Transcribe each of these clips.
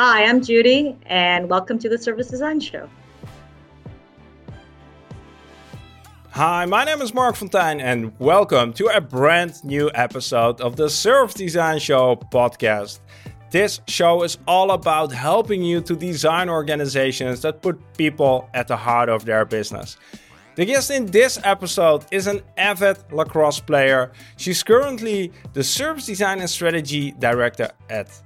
Hi, I'm Judy, and welcome to the Service Design Show. Hi, my name is Marc Fonteijne, and welcome to a brand new episode of the Service Design Show podcast. This show is all about helping you to design organizations that put people at the heart of their business. The guest in this episode is an avid lacrosse player. She's currently the Service Design and Strategy Director at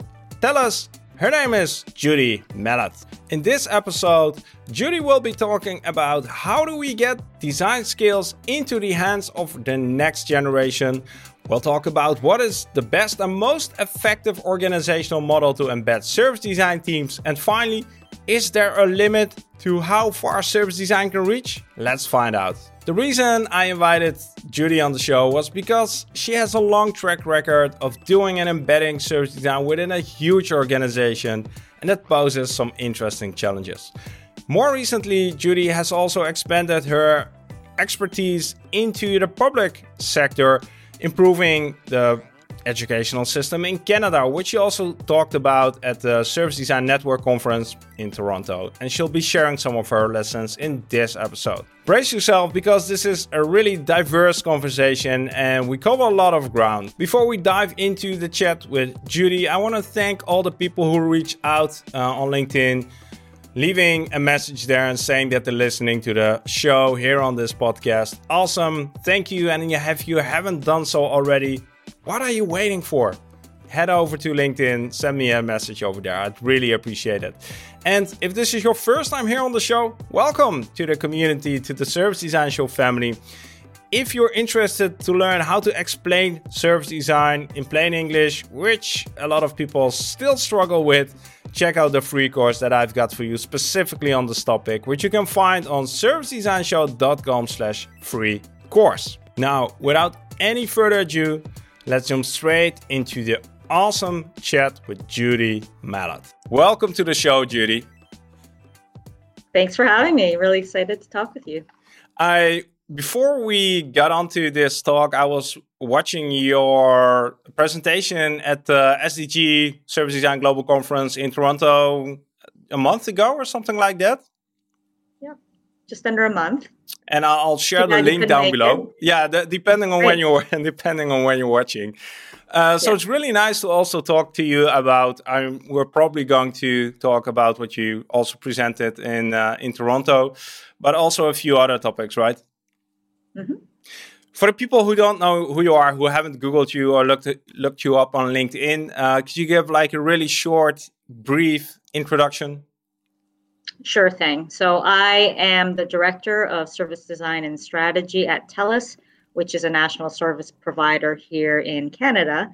TELUS her name is Judy Mallett. In this episode, Judy will be talking about how do we get design skills into the hands of the next generation. We'll talk about what is the best and most effective organizational model to embed service design teams. And finally, is there a limit to how far service design can reach? Let's find out. The reason I invited Judy on the show was because she has a long track record of doing and embedding service design within a huge organization, and that poses some interesting challenges. More recently, Judy has also expanded her expertise into the public sector, improving the educational system in Canada, which she also talked about at the Service Design Network conference in Toronto. And she'll be sharing some of her lessons in this episode. Brace yourself because this is a really diverse conversation and we cover a lot of ground. Before we dive into the chat with Judy, I want to thank all the people who reach out uh, on LinkedIn leaving a message there and saying that they're listening to the show here on this podcast. Awesome. Thank you. And if you haven't done so already, what are you waiting for? Head over to LinkedIn, send me a message over there. I'd really appreciate it. And if this is your first time here on the show, welcome to the community, to the Service Design Show family. If you're interested to learn how to explain service design in plain English, which a lot of people still struggle with, check out the free course that I've got for you specifically on this topic, which you can find on servicedesignshow.com slash free course. Now, without any further ado, let's jump straight into the awesome chat with Judy Mallett. Welcome to the show, Judy. Thanks for having me. Really excited to talk with you. I before we got onto this talk, I was watching your presentation at the SDG Service Design Global Conference in Toronto a month ago or something like that. Just under a month and I'll share the link down below. It. Yeah, the, depending on Great. when you're depending on when you're watching. Uh, so yeah. it's really nice to also talk to you about. I'm, we're probably going to talk about what you also presented in uh, in Toronto, but also a few other topics, right? Mm-hmm. For the people who don't know who you are, who haven't Googled you or looked looked you up on LinkedIn, uh, could you give like a really short, brief introduction? Sure thing. So I am the Director of Service Design and Strategy at TELUS, which is a national service provider here in Canada.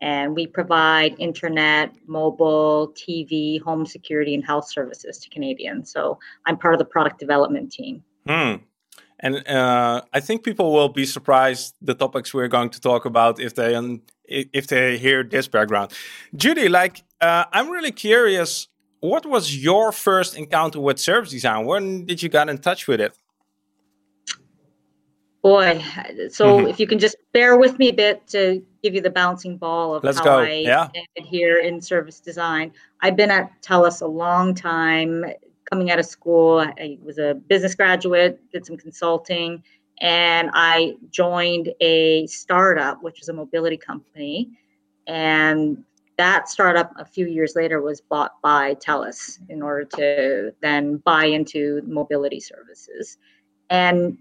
And we provide internet, mobile, TV, home security, and health services to Canadians. So I'm part of the product development team. Hmm. And uh, I think people will be surprised the topics we're going to talk about if they if they hear this background. Judy, like uh, I'm really curious what was your first encounter with service design? When did you get in touch with it? Boy, so mm-hmm. if you can just bear with me a bit to give you the bouncing ball of Let's how go. I yeah. ended here in service design. I've been at TELUS a long time. Coming out of school, I was a business graduate, did some consulting, and I joined a startup, which was a mobility company. And that startup a few years later was bought by TELUS in order to then buy into mobility services. And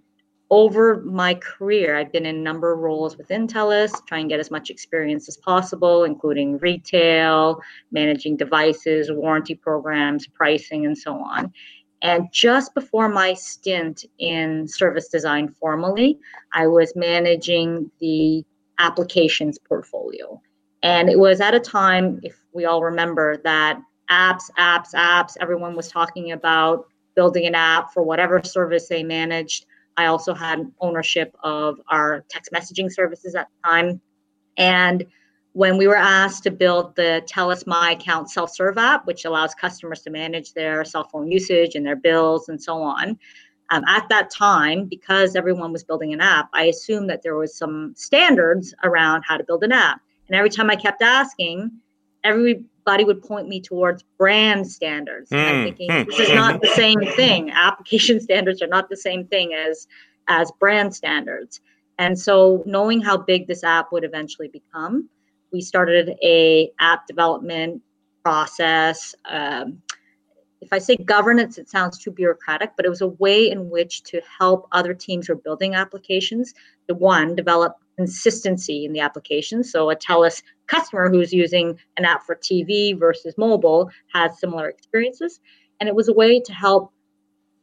over my career, I've been in a number of roles within TELUS, trying to get as much experience as possible, including retail, managing devices, warranty programs, pricing, and so on. And just before my stint in service design formally, I was managing the applications portfolio. And it was at a time, if we all remember, that apps, apps, apps, everyone was talking about building an app for whatever service they managed. I also had ownership of our text messaging services at the time. And when we were asked to build the TELUS My Account self serve app, which allows customers to manage their cell phone usage and their bills and so on, um, at that time, because everyone was building an app, I assumed that there was some standards around how to build an app. And every time I kept asking, everybody would point me towards brand standards. Mm. I'm hmm, thinking mm. this is not the same thing. Application standards are not the same thing as as brand standards. And so knowing how big this app would eventually become, we started a app development process. Um, if I say governance, it sounds too bureaucratic, but it was a way in which to help other teams who are building applications to one, develop consistency in the application. So a TELUS customer who's using an app for TV versus mobile has similar experiences. And it was a way to help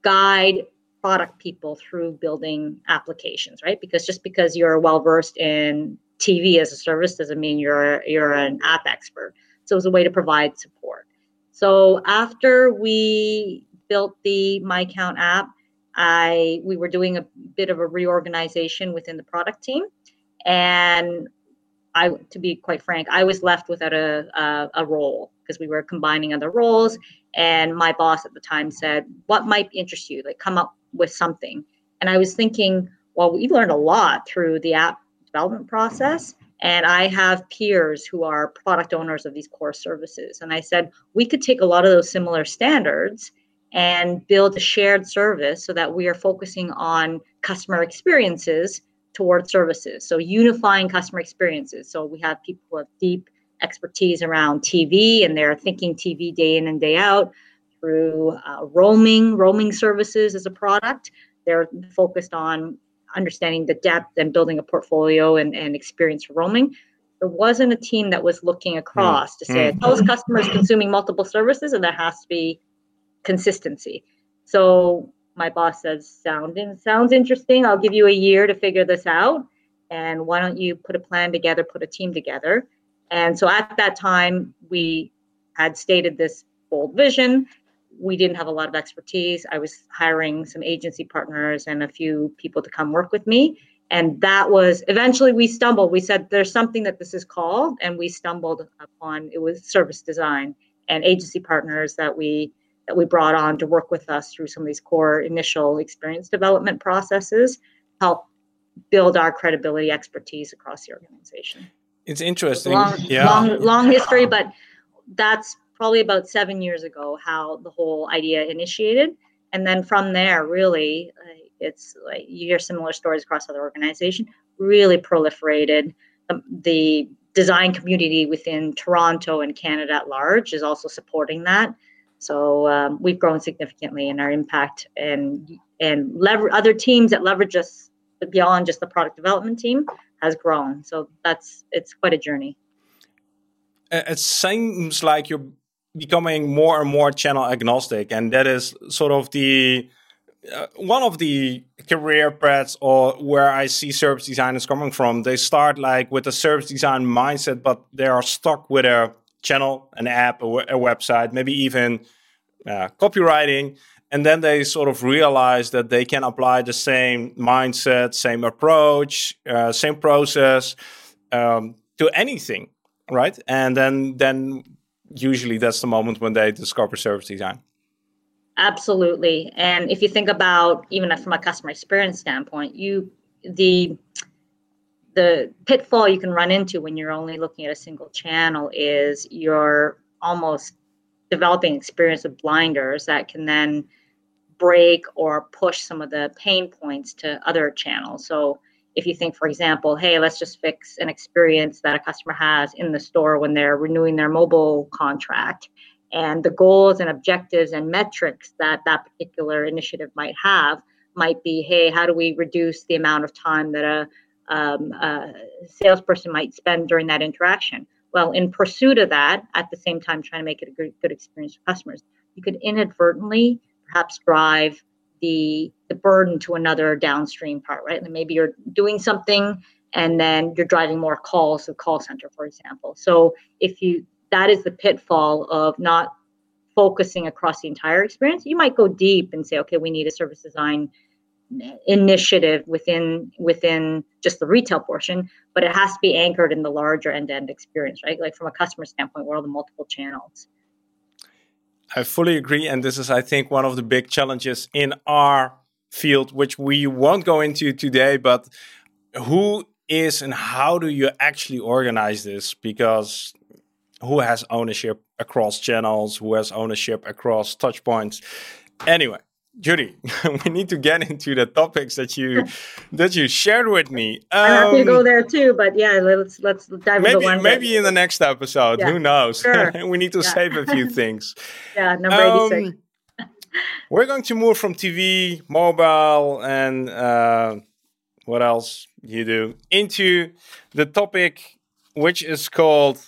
guide product people through building applications, right? Because just because you're well versed in TV as a service doesn't mean you're you're an app expert. So it was a way to provide support. So after we built the My Account app, I we were doing a bit of a reorganization within the product team, and I, to be quite frank, I was left without a a, a role because we were combining other roles. And my boss at the time said, "What might interest you? Like, come up with something." And I was thinking, well, we learned a lot through the app development process and I have peers who are product owners of these core services. And I said, we could take a lot of those similar standards and build a shared service so that we are focusing on customer experiences towards services. So unifying customer experiences. So we have people have deep expertise around TV and they're thinking TV day in and day out through uh, roaming, roaming services as a product. They're focused on understanding the depth and building a portfolio and, and experience for roaming. There wasn't a team that was looking across mm. to say, mm. those customers consuming multiple services, and there has to be consistency. So my boss says, Sound sounds interesting. I'll give you a year to figure this out. And why don't you put a plan together, put a team together? And so at that time, we had stated this bold vision we didn't have a lot of expertise. I was hiring some agency partners and a few people to come work with me. And that was eventually we stumbled. We said there's something that this is called, and we stumbled upon it was service design and agency partners that we that we brought on to work with us through some of these core initial experience development processes, help build our credibility expertise across the organization. It's interesting. Long, yeah. long, long history, but that's probably about seven years ago how the whole idea initiated. And then from there really it's like you hear similar stories across other organizations really proliferated. The, the design community within toronto and canada at large is also supporting that. So um, we've grown significantly in our impact and and lever- other teams that leverage us beyond just the product development team has grown. So that's it's quite a journey. It seems like you're becoming more and more channel agnostic, and that is sort of the uh, one of the career paths or where I see service designers coming from. They start like with a service design mindset, but they are stuck with a channel, an app, a, a website, maybe even uh, copywriting. And then they sort of realize that they can apply the same mindset, same approach, uh, same process um, to anything, right? And then then usually that's the moment when they discover service design. Absolutely. And if you think about even from a customer experience standpoint, you the the pitfall you can run into when you're only looking at a single channel is you're almost developing experience of blinders that can then break or push some of the pain points to other channels. So if you think, for example, hey, let's just fix an experience that a customer has in the store when they're renewing their mobile contract, and the goals and objectives and metrics that that particular initiative might have might be, hey, how do we reduce the amount of time that a, um, a salesperson might spend during that interaction? Well, in pursuit of that, at the same time trying to make it a good, good experience for customers, you could inadvertently perhaps drive the the burden to another downstream part, right? And maybe you're doing something and then you're driving more calls to call center, for example. So if you that is the pitfall of not focusing across the entire experience. You might go deep and say, okay, we need a service design initiative within within just the retail portion, but it has to be anchored in the larger end-to-end experience, right? Like from a customer standpoint, what are the multiple channels? I fully agree. And this is, I think, one of the big challenges in our field, which we won't go into today. But who is and how do you actually organize this? Because who has ownership across channels, who has ownership across touch points. Anyway, Judy, we need to get into the topics that you that you shared with me. Um, I'm happy to go there too, but yeah, let's let's dive maybe, into one. Maybe in the next episode, yeah. who knows? Sure. we need to yeah. save a few things. yeah, number um, 86. we're going to move from TV, mobile, and uh, what else you do into the topic which is called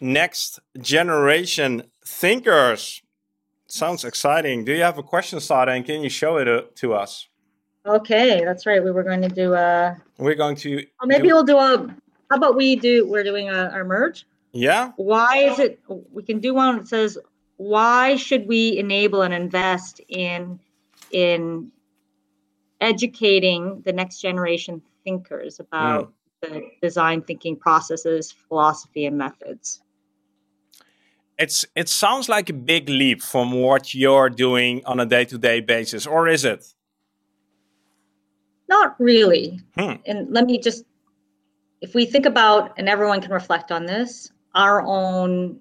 next generation thinkers sounds exciting. Do you have a question, Sada, and can you show it uh, to us? Okay, that's right. We were going to do a. We're going to. Oh, maybe do... we'll do a. How about we do? We're doing a, our merge. Yeah. Why is it? We can do one that says, "Why should we enable and invest in in educating the next generation thinkers about mm. the design thinking processes, philosophy, and methods?" It's it sounds like a big leap from what you're doing on a day-to-day basis or is it? Not really. Hmm. and let me just if we think about and everyone can reflect on this our own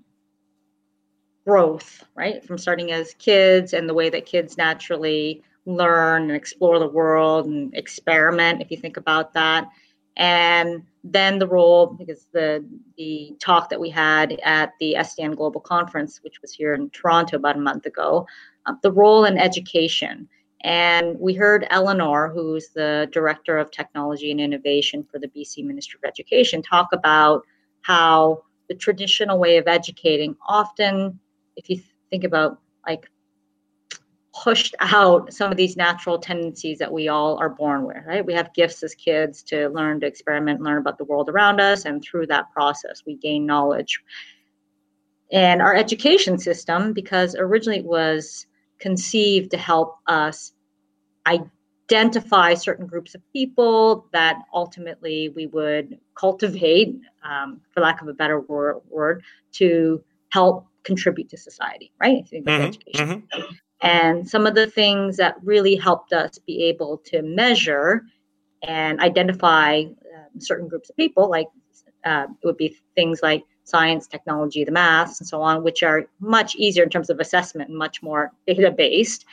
growth right from starting as kids and the way that kids naturally learn and explore the world and experiment if you think about that. And then the role because the the talk that we had at the SDN Global Conference, which was here in Toronto about a month ago, uh, the role in education. And we heard Eleanor, who's the director of technology and innovation for the BC Ministry of Education, talk about how the traditional way of educating often, if you think about like pushed out some of these natural tendencies that we all are born with, right? We have gifts as kids to learn to experiment, learn about the world around us, and through that process, we gain knowledge. And our education system, because originally it was conceived to help us identify certain groups of people that ultimately we would cultivate, um, for lack of a better word, word, to help contribute to society, right? Mm-hmm, education. Mm-hmm. And some of the things that really helped us be able to measure and identify um, certain groups of people, like uh, it would be things like science, technology, the maths, and so on, which are much easier in terms of assessment and much more data based.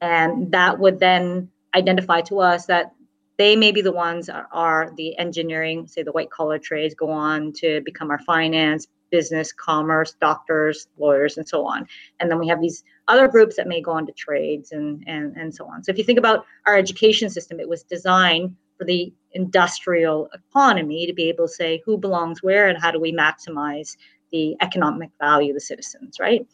And that would then identify to us that they may be the ones are the engineering, say the white collar trades, go on to become our finance, business, commerce, doctors, lawyers, and so on. And then we have these other groups that may go on to trades and, and, and so on. So if you think about our education system, it was designed for the industrial economy to be able to say who belongs where and how do we maximize the economic value of the citizens, right?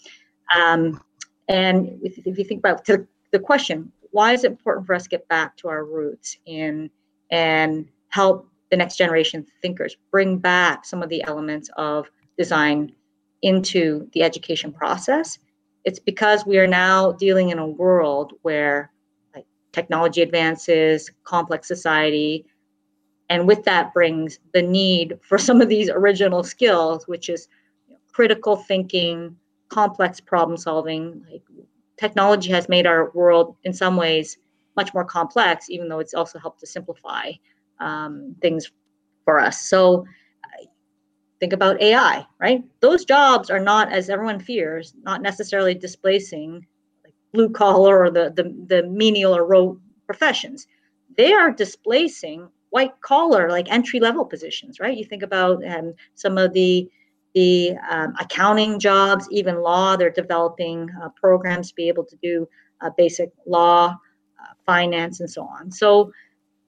Um, and if, you think about the, the question, why is it important for us to get back to our roots in and help the next generation thinkers bring back some of the elements of design into the education process. It's because we are now dealing in a world where like, technology advances, complex society, and with that brings the need for some of these original skills, which is critical thinking, complex problem solving. Like technology has made our world in some ways much more complex, even though it's also helped to simplify um, things for us. So think about AI, right? Those jobs are not, as everyone fears, not necessarily displacing like blue collar or the, the, the menial or rote professions. They are displacing white collar, like entry level positions, right? You think about um, some of the the um, accounting jobs, even law. They're developing uh, programs to be able to do uh, basic law, uh, finance, and so on. So,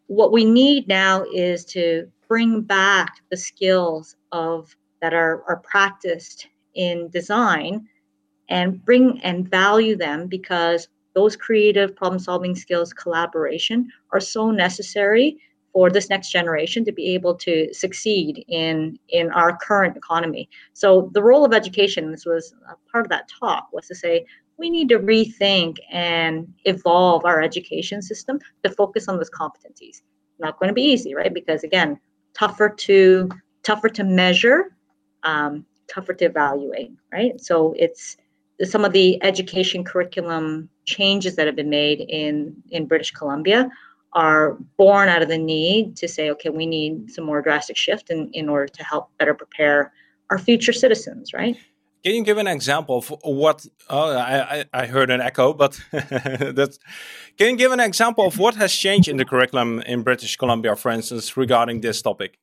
what we need now is to bring back the skills of that are, are practiced in design and bring and value them because those creative problem solving skills collaboration are so necessary for this next generation to be able to succeed in in our current economy. So the role of education this was part of that talk was to say we need to rethink and evolve our education system to focus on those competencies. Not going to be easy right? Because again tougher to tougher to measure, um, tougher to evaluate, right? So it's some of the education curriculum changes that have been made in in British Columbia are born out of the need to say, okay, we need some more drastic shift in, in order to help better prepare our future citizens, right? Can you give an example of what? Oh, I, I heard an echo, but that's. Can you give an example of what has changed in the curriculum in British Columbia, for instance, regarding this topic?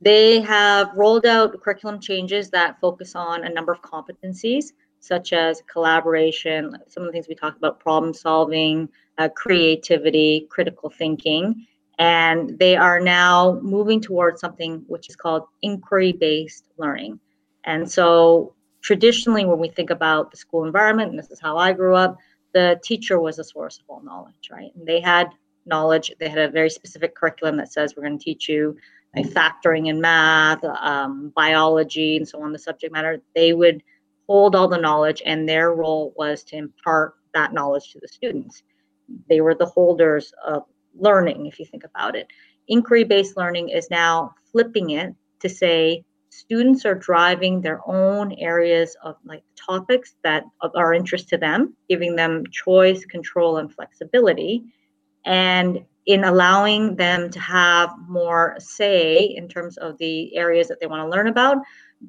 They have rolled out curriculum changes that focus on a number of competencies, such as collaboration, some of the things we talked about, problem solving, uh, creativity, critical thinking. And they are now moving towards something which is called inquiry based learning. And so traditionally, when we think about the school environment, and this is how I grew up, the teacher was a source of all knowledge, right? And they had knowledge, they had a very specific curriculum that says we're going to teach you like factoring in math, um, biology, and so on, the subject matter. They would hold all the knowledge, and their role was to impart that knowledge to the students. They were the holders of learning, if you think about it. Inquiry based learning is now flipping it to say, students are driving their own areas of like topics that are interest to them, giving them choice, control, and flexibility, and in allowing them to have more say in terms of the areas that they want to learn about.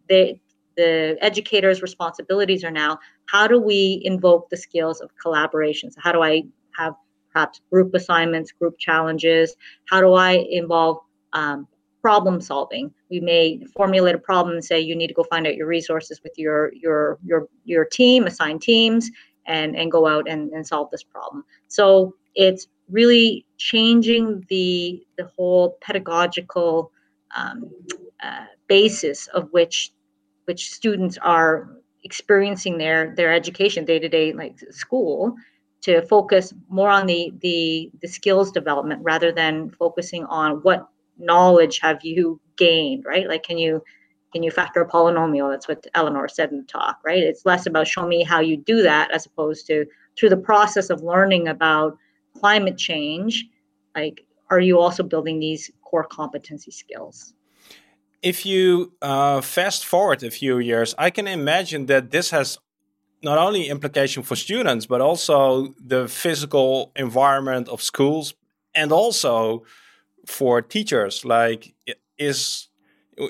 They, the educators' responsibilities are now how do we invoke the skills of collaboration? So, how do I have perhaps group assignments, group challenges? How do I involve um, problem solving. We may formulate a problem and say you need to go find out your resources with your your your your team, assign teams, and and go out and, and solve this problem. So it's really changing the the whole pedagogical um, uh, basis of which which students are experiencing their their education day to day like school to focus more on the the the skills development rather than focusing on what knowledge have you gained, right? Like, can you can you factor a polynomial? That's what Eleanor said in the talk, right? It's less about show me how you do that as opposed to through the process of learning about climate change, like, are you also building these core competency skills? If you uh, fast forward a few years, I can imagine that this has not only implication for students, but also the physical environment of schools and also for teachers like is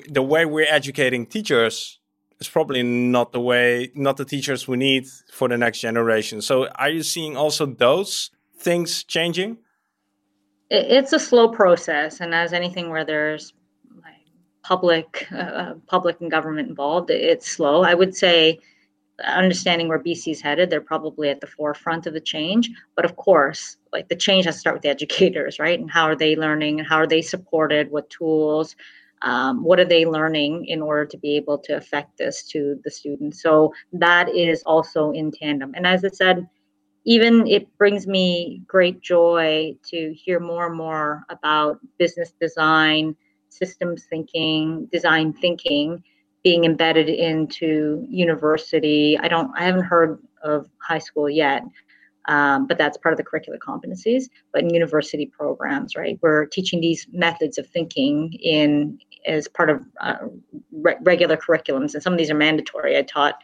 the way we're educating teachers is probably not the way not the teachers we need for the next generation. So are you seeing also those things changing? It's a slow process and as anything where there's public uh, uh, public and government involved it's slow. I would say understanding where BC is headed, they're probably at the forefront of the change. But of course, like the change has to start with the educators, right? And how are they learning? And How are they supported? What tools? Um, what are they learning in order to be able to affect this to the students? So that is also in tandem. And as I said, even it brings me great joy to hear more and more about business design, systems thinking, design thinking being embedded into university. I don't, I haven't heard of high school yet, um, but that's part of the curricular competencies. But in university programs, right, we're teaching these methods of thinking in as part of uh, re- regular curriculums, and some of these are mandatory. I taught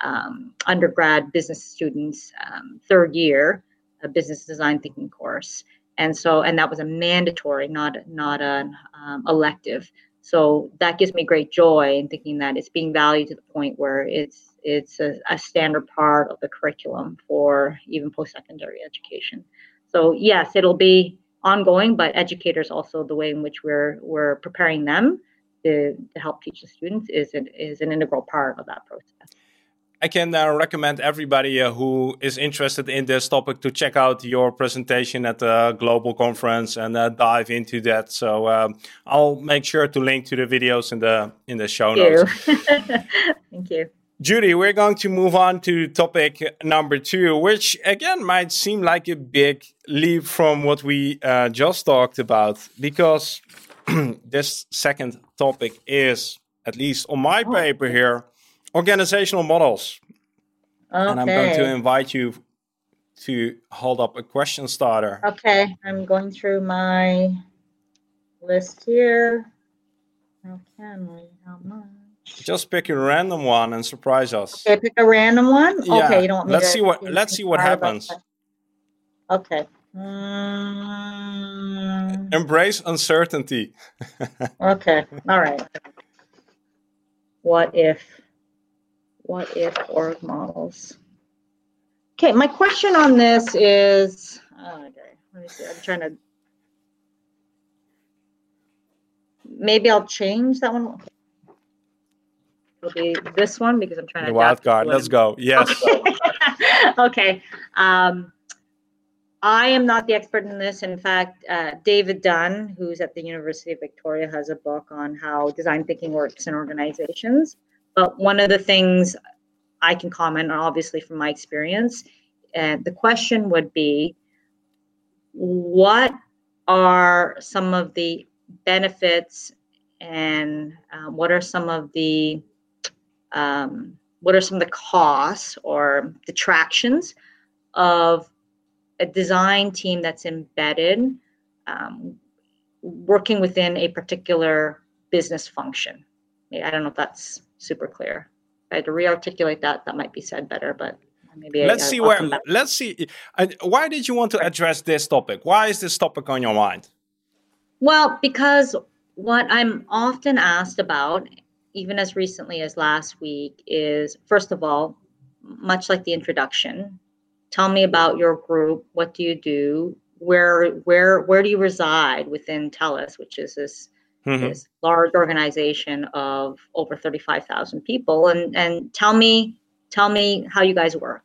um, undergrad business students um, third year a business design thinking course, and so and that was a mandatory, not not an um, elective. So that gives me great joy in thinking that it's being valued to the point where it's it's a, a standard part of the curriculum for even post-secondary education. So yes, it'll be ongoing, but educators also the way in which we're we're preparing them to, to help teach the students is an, is an integral part of that process. I can uh, recommend everybody uh, who is interested in this topic to check out your presentation at the global conference and uh, dive into that. So um, I'll make sure to link to the videos in the in the show Thank notes. You. Thank you. Judy, we're going to move on to topic number two, which again might seem like a big leap from what we uh, just talked about, because this second topic is, at least on my oh. paper here, organizational models. Okay. And I'm going to invite you to hold up a question starter. Okay, I'm going through my list here. How can we? How much? Just pick a random one and surprise us. Okay, pick a random one. Yeah. Okay, you don't. let's see what. Let's see what happens. Okay. Mm. Embrace uncertainty. okay. All right. what if, what if org models? Okay, my question on this is, oh, okay, let me see, I'm trying to, maybe I'll change that one. It'll be this one because I'm trying The to. wild card. Let's go. Yes. okay. Um, I am not the expert in this. In fact, uh, David Dunne, who's at the University of Victoria, has a book on how design thinking works in organizations. But one of the things I can comment on, obviously from my experience, and the question would be, what are some of the benefits and uh, what are some of the um, what are some of the costs or detractions of a design team that's embedded um, working within a particular business function? I don't know if that's super clear i had to re-articulate that that might be said better but maybe let's I, see where. Let's see. Why did you want to address this topic? Why is this topic on your mind? Well, because what I'm often asked about, even as recently as last week, is first of all, much like the introduction, tell me about your group. What do you do? Where where where do you reside within TELUS, which is this Mhm. this large organization of over 35,000 people and and tell me tell me how you guys work.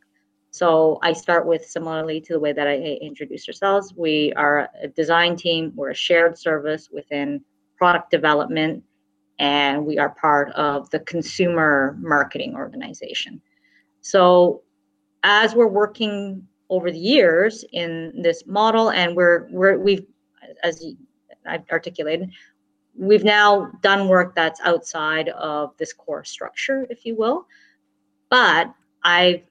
So I start with similarly to the way that I introduced ourselves. We are a design team. We're a shared service within product development, and we are part of the consumer marketing organization. So as we're working over the years in this model, and we're we're we've as I've articulated, we've now done work that's outside of this core structure, if you will. But I've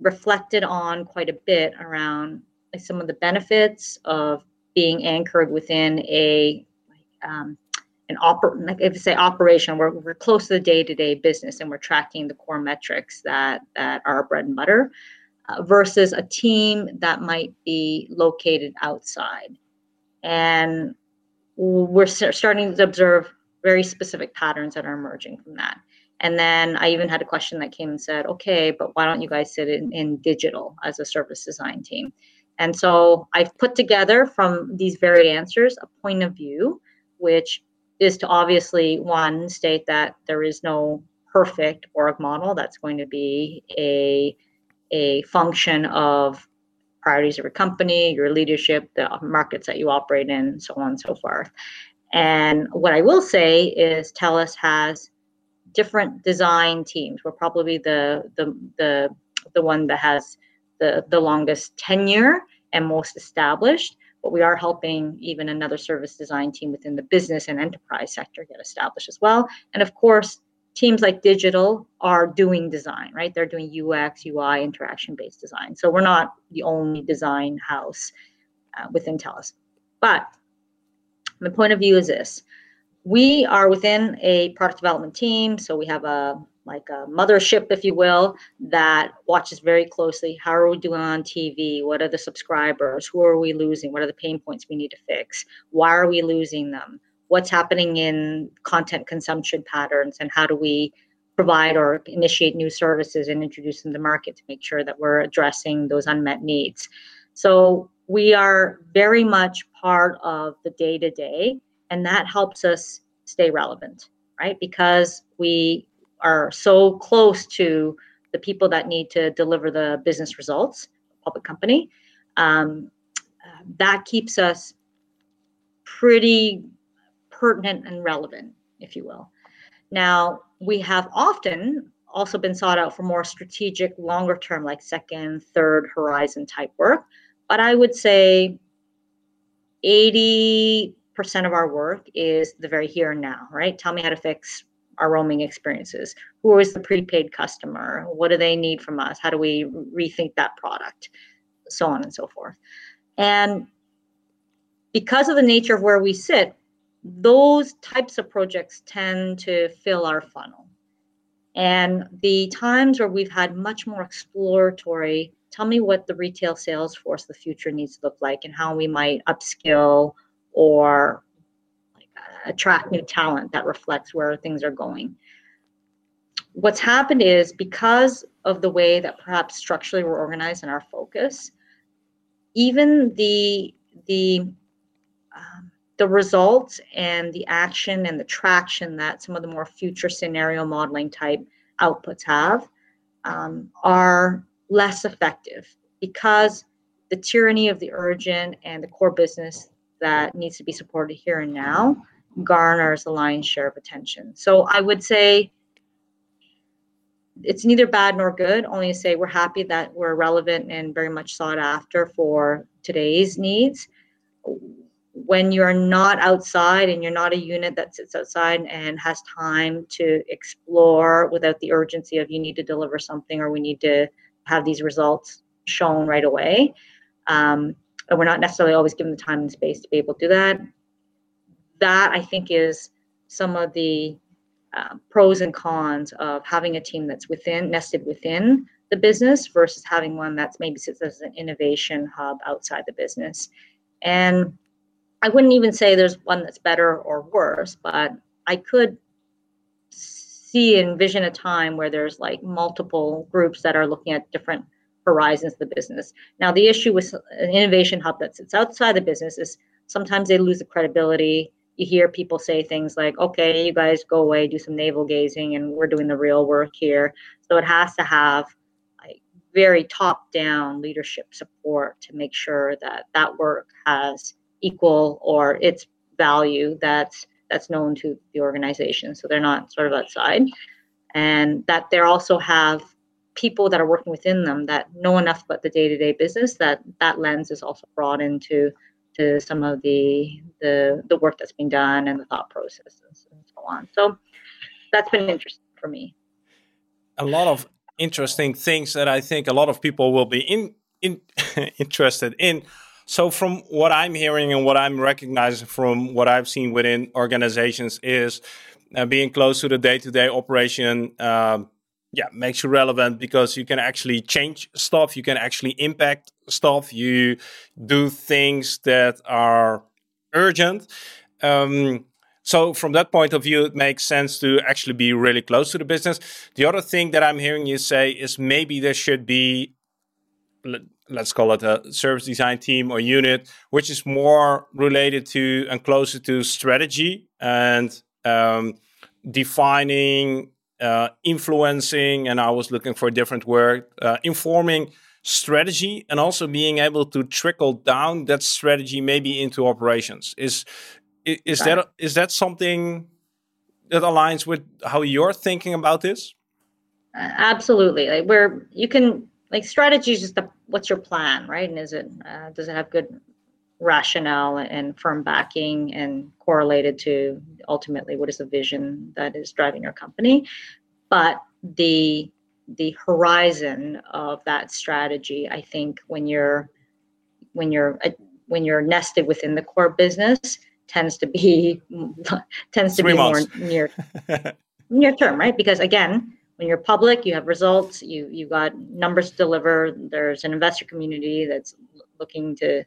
reflected on quite a bit around some of the benefits of being anchored within a um, an oper like if you say operation, we're, we're close to the day-to-day business and we're tracking the core metrics that that are bread and butter uh, versus a team that might be located outside. And we're starting to observe very specific patterns that are emerging from that. And then I even had a question that came and said, okay, but why don't you guys sit in, in digital as a service design team? And so I've put together from these varied answers a point of view, which is to obviously one state that there is no perfect org model that's going to be a a function of priorities of your company, your leadership, the markets that you operate in, so on and so forth. And what I will say is TELUS has different design teams. We're probably the the the the one that has the the longest tenure and most established. But we are helping even another service design team within the business and enterprise sector get established as well. And of course, teams like digital are doing design, right? They're doing UX, UI, interaction based design. So we're not the only design house uh, within TELUS. But my point of view is this we are within a product development team so we have a like a mothership if you will that watches very closely how are we doing on tv what are the subscribers who are we losing what are the pain points we need to fix why are we losing them what's happening in content consumption patterns and how do we provide or initiate new services and introduce them to the market to make sure that we're addressing those unmet needs. So we are very much part of the day to day and that helps us stay relevant right? Because we are so close to the people that need to deliver the business results public company um, that keeps us pretty pertinent and relevant if you will now we have often also been sought out for more strategic longer term like second third horizon type work but i would say 80 percent of our work is the very here and now, right? Tell me how to fix our roaming experiences. Who is the prepaid customer? What do they need from us? How do we rethink that product? So on and so forth. And because of the nature of where we sit, those types of projects tend to fill our funnel. And the times where we've had much more exploratory, tell me what the retail sales force of the future needs to look like and how we might upskill or like, attract new talent that reflects where things are going. what's happened is because of the way that perhaps structurally we're organized and our focus, even the the um, the results and the action and the traction that some of the more future scenario modeling type outputs have um, are less effective because the tyranny of the urgent and the core business that needs to be supported here and now garners the lion's share of attention. So I would say it's neither bad nor good, only to say we're happy that we're relevant and very much sought after for today's needs. When you're not outside and you're not a unit that sits outside and has time to explore without the urgency of you need to deliver something or we need to have these results shown right away, um, and we're not necessarily always given the time and space to be able to do that. That I think is some of the uh, pros and cons of having a team that's within nested within the business versus having one that's maybe sits as an innovation hub outside the business. And I wouldn't even say there's one that's better or worse, but I could see envision a time where there's like multiple groups that are looking at different horizons of the business. Now, the issue with an innovation hub that sits outside the business is sometimes they lose the credibility. You hear people say things like, okay, you guys go away, do some navel gazing, and we're doing the real work here. So it has to have like very top down leadership support to make sure that that work has equal or its value that's that's known to the organization. So they're not sort of outside. And that they also have people that are working within them that know enough about the day-to-day business that that lens is also brought into to some of the the the work that's being done and the thought processes and so on. So that's been interesting for me. A lot of interesting things that i think a lot of people will be in, in interested in so from what i'm hearing and what i'm recognizing from what i've seen within organizations is uh, being close to the day-to-day operation um, yeah makes you relevant because you can actually change stuff you can actually impact stuff you do things that are urgent. Um, so from that point of view it makes sense to actually be really close to the business. The other thing that i'm hearing you say is maybe there should be let's call it a service design team or unit which is more related to and closer to strategy and um, defining uh, influencing, and I was looking for a different word, uh, informing strategy and also being able to trickle down that strategy maybe into operations. Is is, right. that is that something that aligns with how you're thinking about this? Absolutely. Like where you can like strategy is just the, what's your plan, right? And is it uh, does it have good rationale and firm backing and correlated to ultimately what is the vision that is driving your company but the the horizon of that strategy i think when you're when you're uh, when you're nested within the core business tends to be tends to Three be months. more near near term right because again when you're public you have results you you got numbers to deliver there's an investor community that's looking to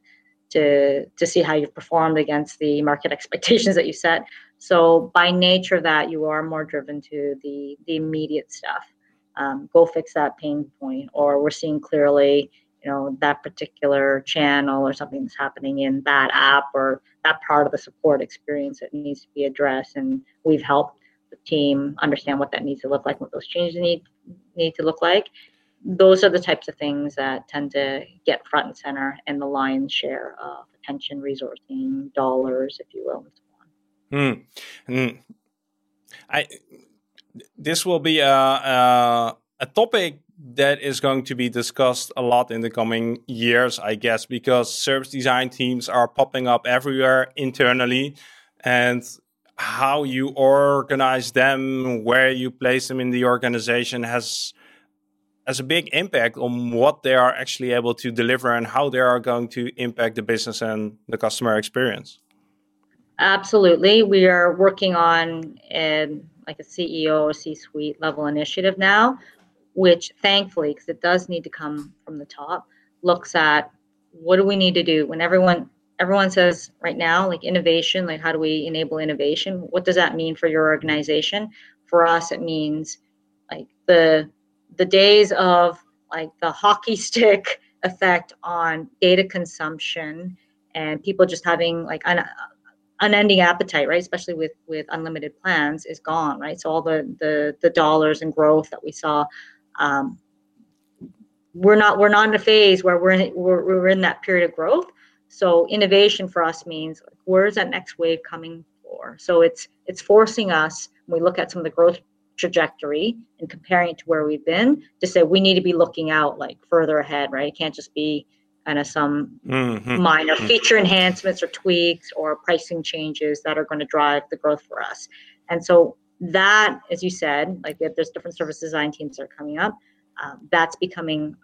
to to see how you've performed against the market expectations that you set. So by nature that, you are more driven to the the immediate stuff. Um, go fix that pain point, or we're seeing clearly, you know, that particular channel or something that's happening in that app or that part of the support experience that needs to be addressed, and we've helped the team understand what that needs to look like, what those changes need need to look like, those are the types of things that tend to get front and center and the lion's share of attention, resourcing, dollars, if you will, and so on. Hmm. Hmm. I this will be a, a, a topic that is going to be discussed a lot in the coming years, I guess, because service design teams are popping up everywhere internally, and how you organize them, where you place them in the organization has has a big impact on what they are actually able to deliver and how they are going to impact the business and the customer experience. Absolutely. We are working on a, like a CEO or C suite level initiative now, which thankfully, because it does need to come from the top, looks at what do we need to do when everyone everyone says right now like innovation like how do we enable innovation? What does that mean for your organization? For us it means like the the days of like the hockey stick effect on data consumption and people just having like an unending appetite right? Especially with with unlimited plans is gone right? So all the the the dollars and growth that we saw um, we're not we're not in a phase where we're in we're, we're in that period of growth so innovation for us means like, where's that next wave coming for? So it's it's forcing us when we look at some of the growth trajectory and comparing it to where we've been to say we need to be looking out like further ahead right? It can't just be kind of some mm-hmm. minor feature enhancements or tweaks or pricing changes that are going to drive the growth for us. And so that as you said like if there's different service design teams that are coming up um, that's becoming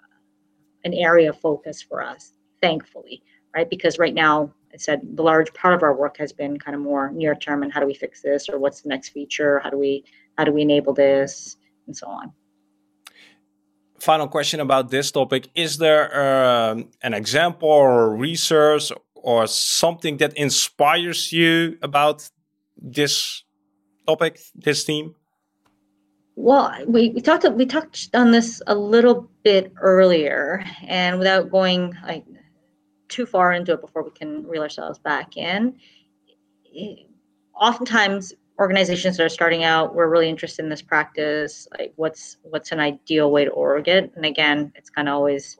an area of focus for us thankfully right because right now I said the large part of our work has been kind of more near term and how do we fix this or what's the next feature? How do we how do we enable this and so on. Final question about this topic: Is there um, an example or research or something that inspires you about this topic, this theme? Well, we, we talked we touched on this a little bit earlier, and without going like too far into it before we can reel ourselves back in. Oftentimes, organizations that are starting out, we're really interested in this practice. Like, what's what's an ideal way to org it? And again, it's kind of always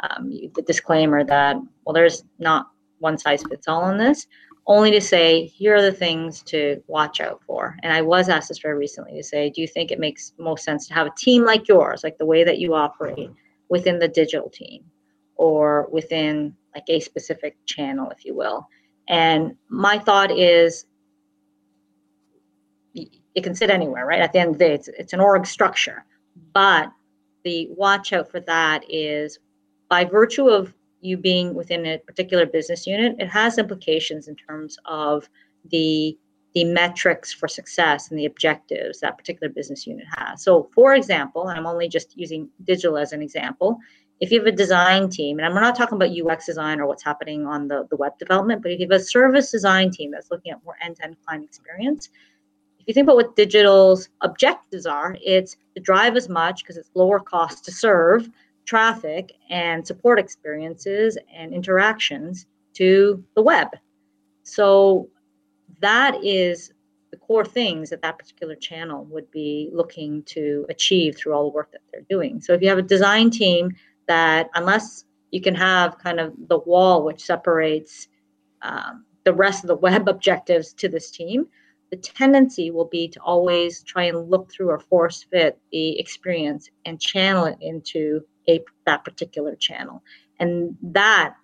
um, the disclaimer that well, there's not one size fits all on this. Only to say here are the things to watch out for. And I was asked this very recently to say, do you think it makes most sense to have a team like yours, like the way that you operate within the digital team, or within like a specific channel, if you will. And my thought is it can sit anywhere, right? At the end of the day, it's, it's an org structure. But the watch out for that is by virtue of you being within a particular business unit, it has implications in terms of the the metrics for success and the objectives that particular business unit has. So, for example, I'm only just using digital as an example if you have a design team, and I'm not talking about UX design or what's happening on the, the web development, but if you have a service design team that's looking at more end-to-end client experience, if you think about what digital's objectives are, it's to drive as much because it's lower cost to serve traffic and support experiences and interactions to the web. So that is the core things that that particular channel would be looking to achieve through all the work that they're doing. So if you have a design team that unless you can have kind of the wall which separates um, the rest of the web objectives to this team, the tendency will be to always try and look through or force fit the experience and channel it into a that particular channel. And that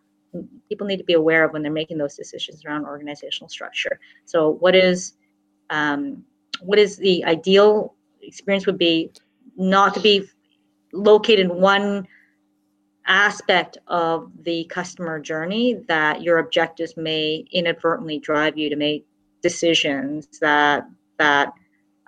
people need to be aware of when they're making those decisions around organizational structure. So what is um, what is the ideal experience would be not to be located in one aspect of the customer journey that your objectives may inadvertently drive you to make decisions that that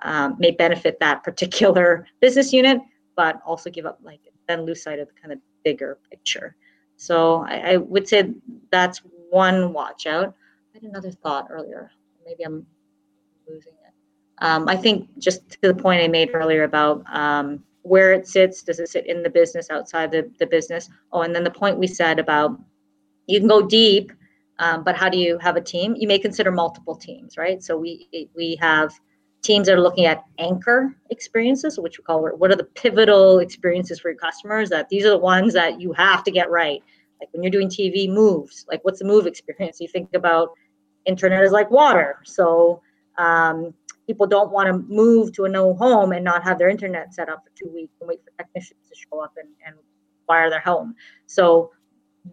um, may benefit that particular business unit, but also give up like then lose sight of the kind of bigger picture. So I, I would say that's one watch out. I had another thought earlier. Maybe I'm losing it. Um, I think just to the point I made earlier about um, where it sits does it sit in the business outside the, the business? Oh and then the point we said about you can go deep um, but how do you have a team? You may consider multiple teams right? So we we have teams that are looking at anchor experiences which we call what are the pivotal experiences for your customers that these are the ones that you have to get right. Like when you're doing tv moves like what's the move experience? You think about internet is like water. So um, people don't want to move to a new home and not have their internet set up for two weeks and wait for technicians to show up and, and wire their home. So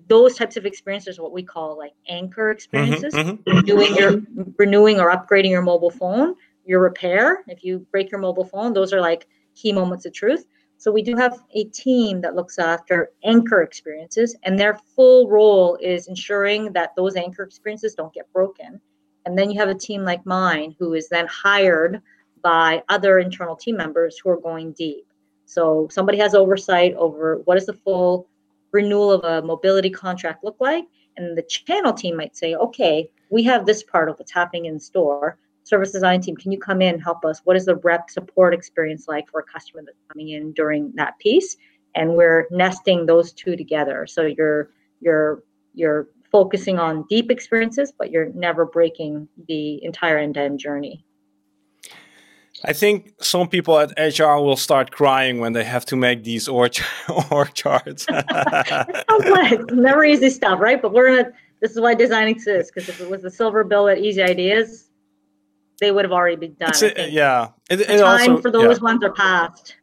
those types of experiences are what we call like anchor mm-hmm, experiences. Mm-hmm, Doing your renewing or upgrading your mobile phone, your repair. If you break your mobile phone, those are like key moments of truth. So we do have a team that looks after anchor experiences, and their full role is ensuring that those anchor experiences don't get broken and then you have a team like mine who is then hired by other internal team members who are going deep. So somebody has oversight over what does the full renewal of a mobility contract look like? And the channel team might say, okay, we have this part of what's happening in store. service design team, can you come in and help us? What is the rep support experience like for a customer that's coming in during that piece? And we're nesting those two together. So you're you're you're focusing on deep experiences, but you're never breaking the entire end-to-end journey. I think some people at HR will start crying when they have to make these org, org charts. it's complex, never easy stuff, right? But we're gonna. This is why design exists because if it was a silver bill at Easy Ideas, they would have already been done. A, yeah, it, the it time also, for those yeah. ones are past.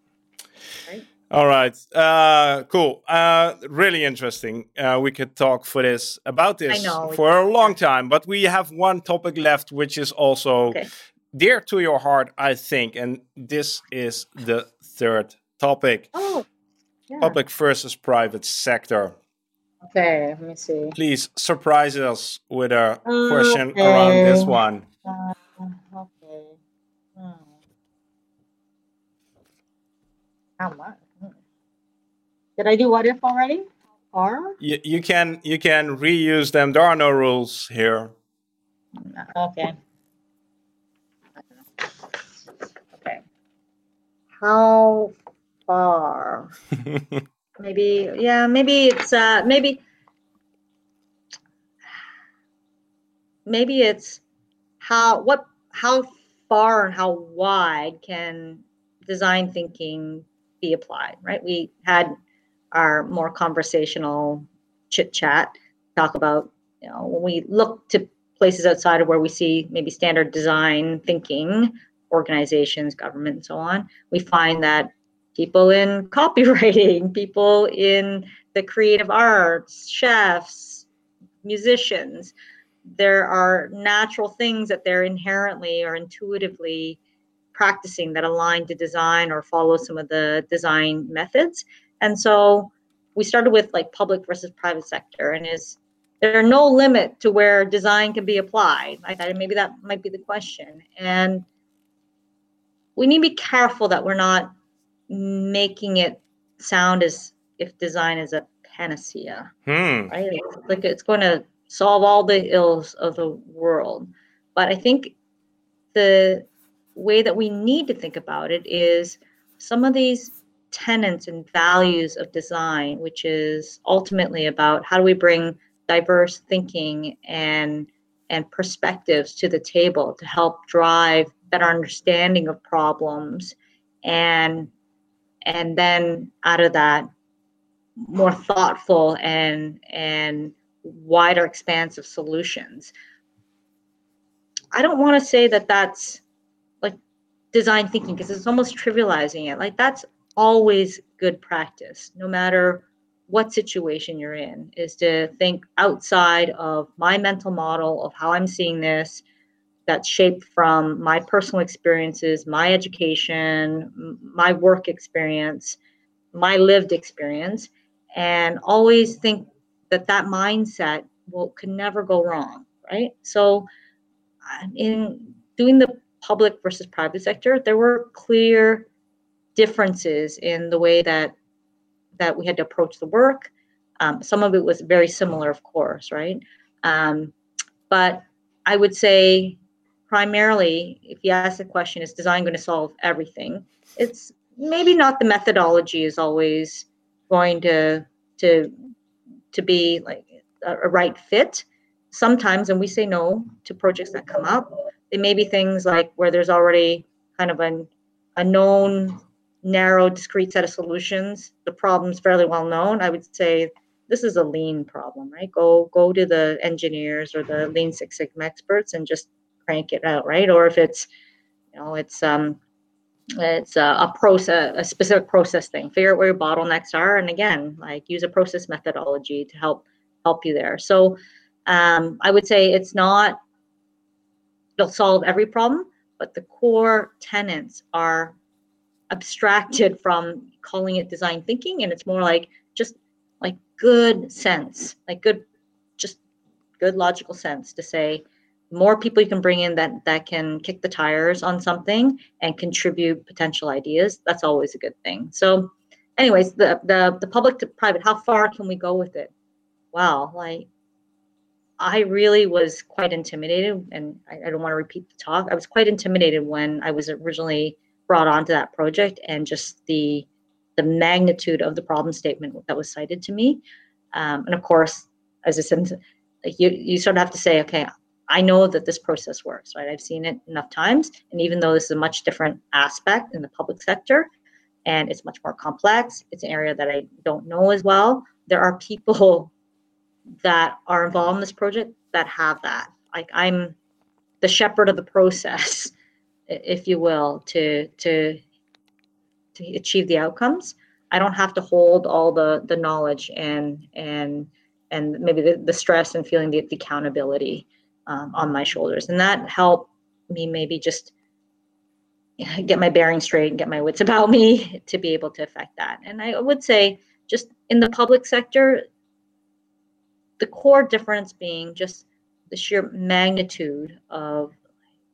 All right, uh, cool. Uh, really interesting. Uh, we could talk for this about this know, for a long time, but we have one topic left, which is also okay. dear to your heart, I think, and this is the third topic: oh, yeah. public versus private sector. Okay, let me see. Please surprise us with a question okay. around this one. Uh, okay. Hmm. How much? Did I do what if already? Or you, you can you can reuse them. There are no rules here. Okay. Okay. How far? maybe yeah. Maybe it's uh maybe maybe it's how what how far and how wide can design thinking be applied right we had our more conversational chit chat, talk about, you know, when we look to places outside of where we see maybe standard design thinking, organizations, government, and so on, we find that people in copywriting, people in the creative arts, chefs, musicians, there are natural things that they're inherently or intuitively practicing that align to design or follow some of the design methods and so we started with like public versus private sector, and is there no limit to where design can be applied? I thought maybe that might be the question. And we need to be careful that we're not making it sound as if design is a panacea, hmm. right? Like it's going to solve all the ills of the world. But I think the way that we need to think about it is some of these tenets and values of design, which is ultimately about how do we bring diverse thinking and and perspectives to the table to help drive better understanding of problems and and then out of that more thoughtful and and wider expanse of solutions. I don't want to say that that's like design thinking because it's almost trivializing it. Like that's always good practice, no matter what situation you're in, is to think outside of my mental model of how I'm seeing this, that's shaped from my personal experiences, my education, my work experience, my lived experience, and always think that that mindset will can never go wrong, right? So, in doing the public versus private sector, there were clear differences in the way that that we had to approach the work. Um, some of it was very similar, of course, right? Um, but I would say primarily, if you ask the question, is design going to solve everything? It's maybe not the methodology is always going to to to be like a, a right fit. Sometimes, and we say no to projects that come up. It may be things like where there's already kind of an, a known narrow, discrete set of solutions. The problem's fairly well known. I would say this is a lean problem, right? Go go to the engineers or the Lean Six Sigma experts and just crank it out, right? Or if it's you know it's um it's a, a process a specific process thing figure out where your bottlenecks are and again like use a process methodology to help help you there so um, i would say it's not it'll solve every problem but the core tenants are abstracted from calling it design thinking and it's more like just like good sense like good just good logical sense to say more people you can bring in that that can kick the tires on something and contribute potential ideas that's always a good thing so anyways the the, the public to private how far can we go with it wow like I really was quite intimidated, and I, I don't want to repeat the talk. I was quite intimidated when I was originally brought onto that project, and just the the magnitude of the problem statement that was cited to me. Um, and of course, as I said, like you, you sort of have to say, okay, I know that this process works, right? I've seen it enough times. And even though this is a much different aspect in the public sector and it's much more complex, it's an area that I don't know as well. There are people that are involved in this project that have that. Like I'm the shepherd of the process, if you will, to to to achieve the outcomes. I don't have to hold all the the knowledge and and and maybe the, the stress and feeling the, the accountability um, on my shoulders, and that helped me maybe just get my bearing straight and get my wits about me to be able to affect that. And I would say, just in the public sector, the core difference being just the sheer magnitude of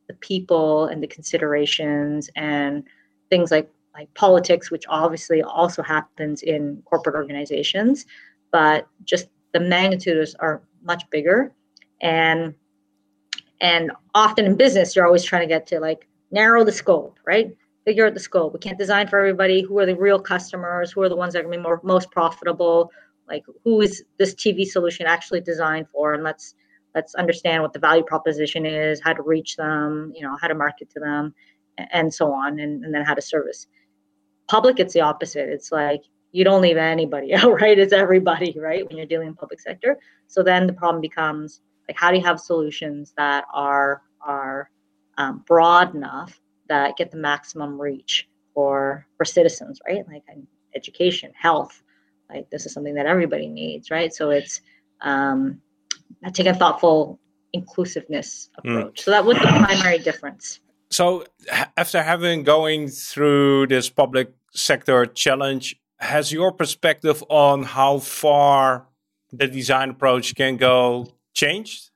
the people and the considerations and things like like politics which obviously also happens in corporate organizations but just the magnitudes are much bigger. And and often in business you're always trying to get to like narrow the scope right? Figure out the scope. We can't design for everybody. Who are the real customers? Who are the ones that are going to be more most profitable? Like who is this tv solution actually designed for? And let's let's understand what the value proposition is how to reach them you know how to market to them and so on and, and then how to service. Public it's the opposite. It's like you don't leave anybody out right? It's everybody right when you're dealing in public sector. So then the problem becomes like how do you have solutions that are are um, broad enough that get the maximum reach for for citizens right? Like education health like this is something that everybody needs right? So it's um, taking a thoughtful inclusiveness hmm. approach mm. so that was the primary difference so after having going through this public sector challenge has your perspective on how far the design approach can go changed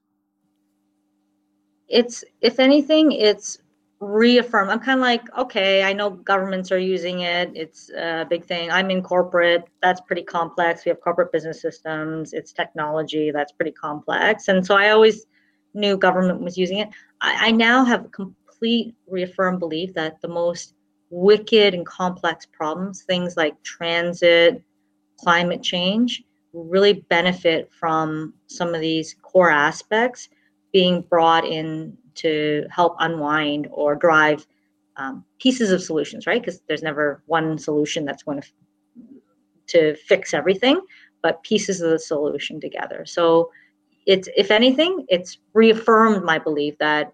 it's if anything it's reaffirm. I'm kind of like, okay, I know governments are using it. It's a big thing. I'm in corporate. That's pretty complex. We have corporate business systems. It's technology. That's pretty complex. And so I always knew government was using it. I, I now have a complete reaffirmed belief that the most wicked and complex problems, things like transit, climate change, really benefit from some of these core aspects being brought in to help unwind or drive um, pieces of solutions, right? Because there's never one solution that's going to to fix everything, but pieces of the solution together. So it's if anything, it's reaffirmed my belief that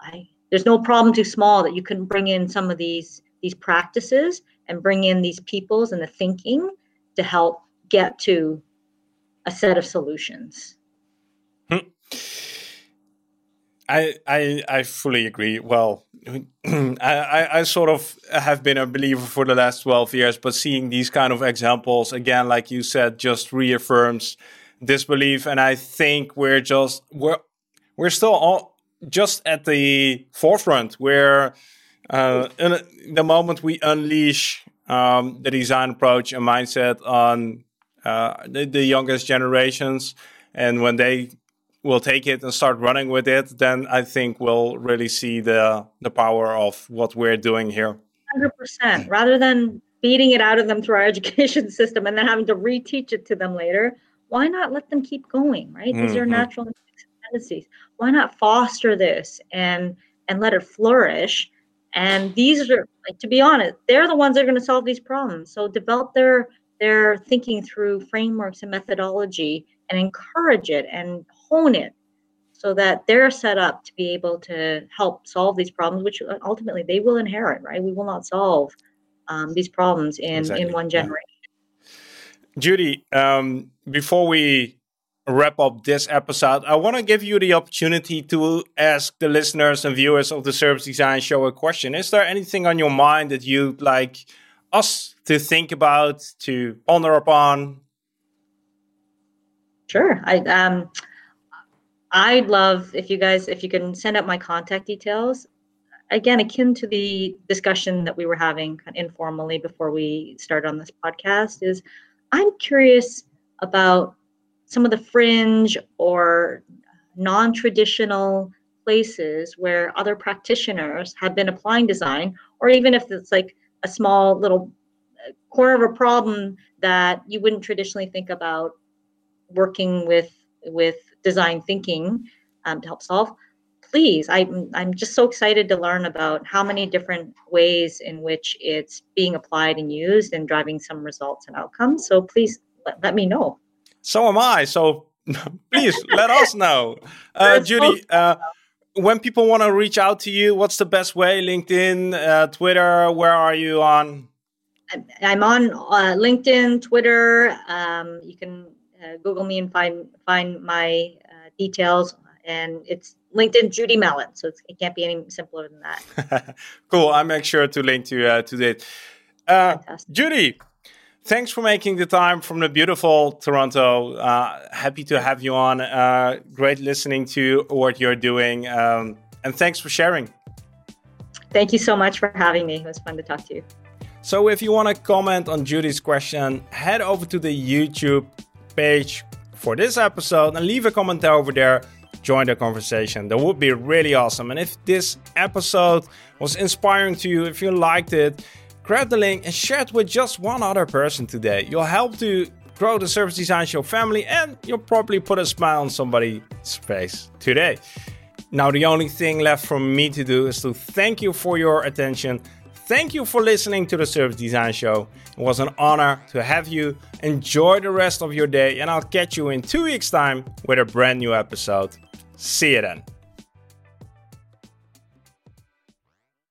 I there's no problem too small that you can bring in some of these these practices and bring in these peoples and the thinking to help get to a set of solutions. Hmm. I, I I fully agree. Well, I, I sort of have been a believer for the last twelve years, but seeing these kind of examples again, like you said, just reaffirms this belief. And I think we're just we're we're still all just at the forefront where uh, the moment we unleash um, the design approach and mindset on uh, the, the youngest generations, and when they will take it and start running with it, then I think we'll really see the the power of what we're doing here. Hundred percent. Rather than beating it out of them through our education system and then having to reteach it to them later, why not let them keep going? Right? These mm-hmm. are natural tendencies. Why not foster this and and let it flourish? And these are, like, to be honest, they're the ones that are going to solve these problems. So develop their their thinking through frameworks and methodology and encourage it and hone it so that they're set up to be able to help solve these problems, which ultimately they will inherit, right? We will not solve um, these problems in, exactly. in one generation. Yeah. Judy, um, before we wrap up this episode, I want to give you the opportunity to ask the listeners and viewers of the Service Design Show a question. Is there anything on your mind that you'd like us to think about, to ponder upon? Sure. I um, I'd love if you guys if you can send out my contact details. Again, akin to the discussion that we were having informally before we started on this podcast, is I'm curious about some of the fringe or non traditional places where other practitioners have been applying design, or even if it's like a small little uh, corner of a problem that you wouldn't traditionally think about working with with design thinking um, to help solve. Please I'm, I'm just so excited to learn about how many different ways in which it's being applied and used and driving some results and outcomes. So please let, let me know. So am i. So please let us know. Uh, judy uh, when people want to reach out to you what's the best way? Linkedin uh, twitter where are you on? I'm on uh, linkedin twitter um, you can google me and find find my uh, details and it's LinkedIn Judy Mellon. So it can't be any simpler than that. cool. I'll make sure to link to uh, to that. Uh, Judy, thanks for making the time from the beautiful Toronto. Uh, happy to have you on. Uh, great listening to what you're doing, um, and thanks for sharing. Thank you so much for having me. It was fun to talk to you. So, if you want to comment on Judy's question, head over to the YouTube page for this episode and leave a comment over there join the conversation. That would be really awesome. And if this episode was inspiring to you, if you liked it, grab the link and share it with just one other person today. You'll help to grow the Service Design Show family and you'll probably put a smile on somebody's face today. Now, the only thing left for me to do is to thank you for your attention. Thank you for listening to the Service Design Show. It was an honor to have you. Enjoy the rest of your day, and I'll catch you in two weeks' time with a brand new episode. See you then.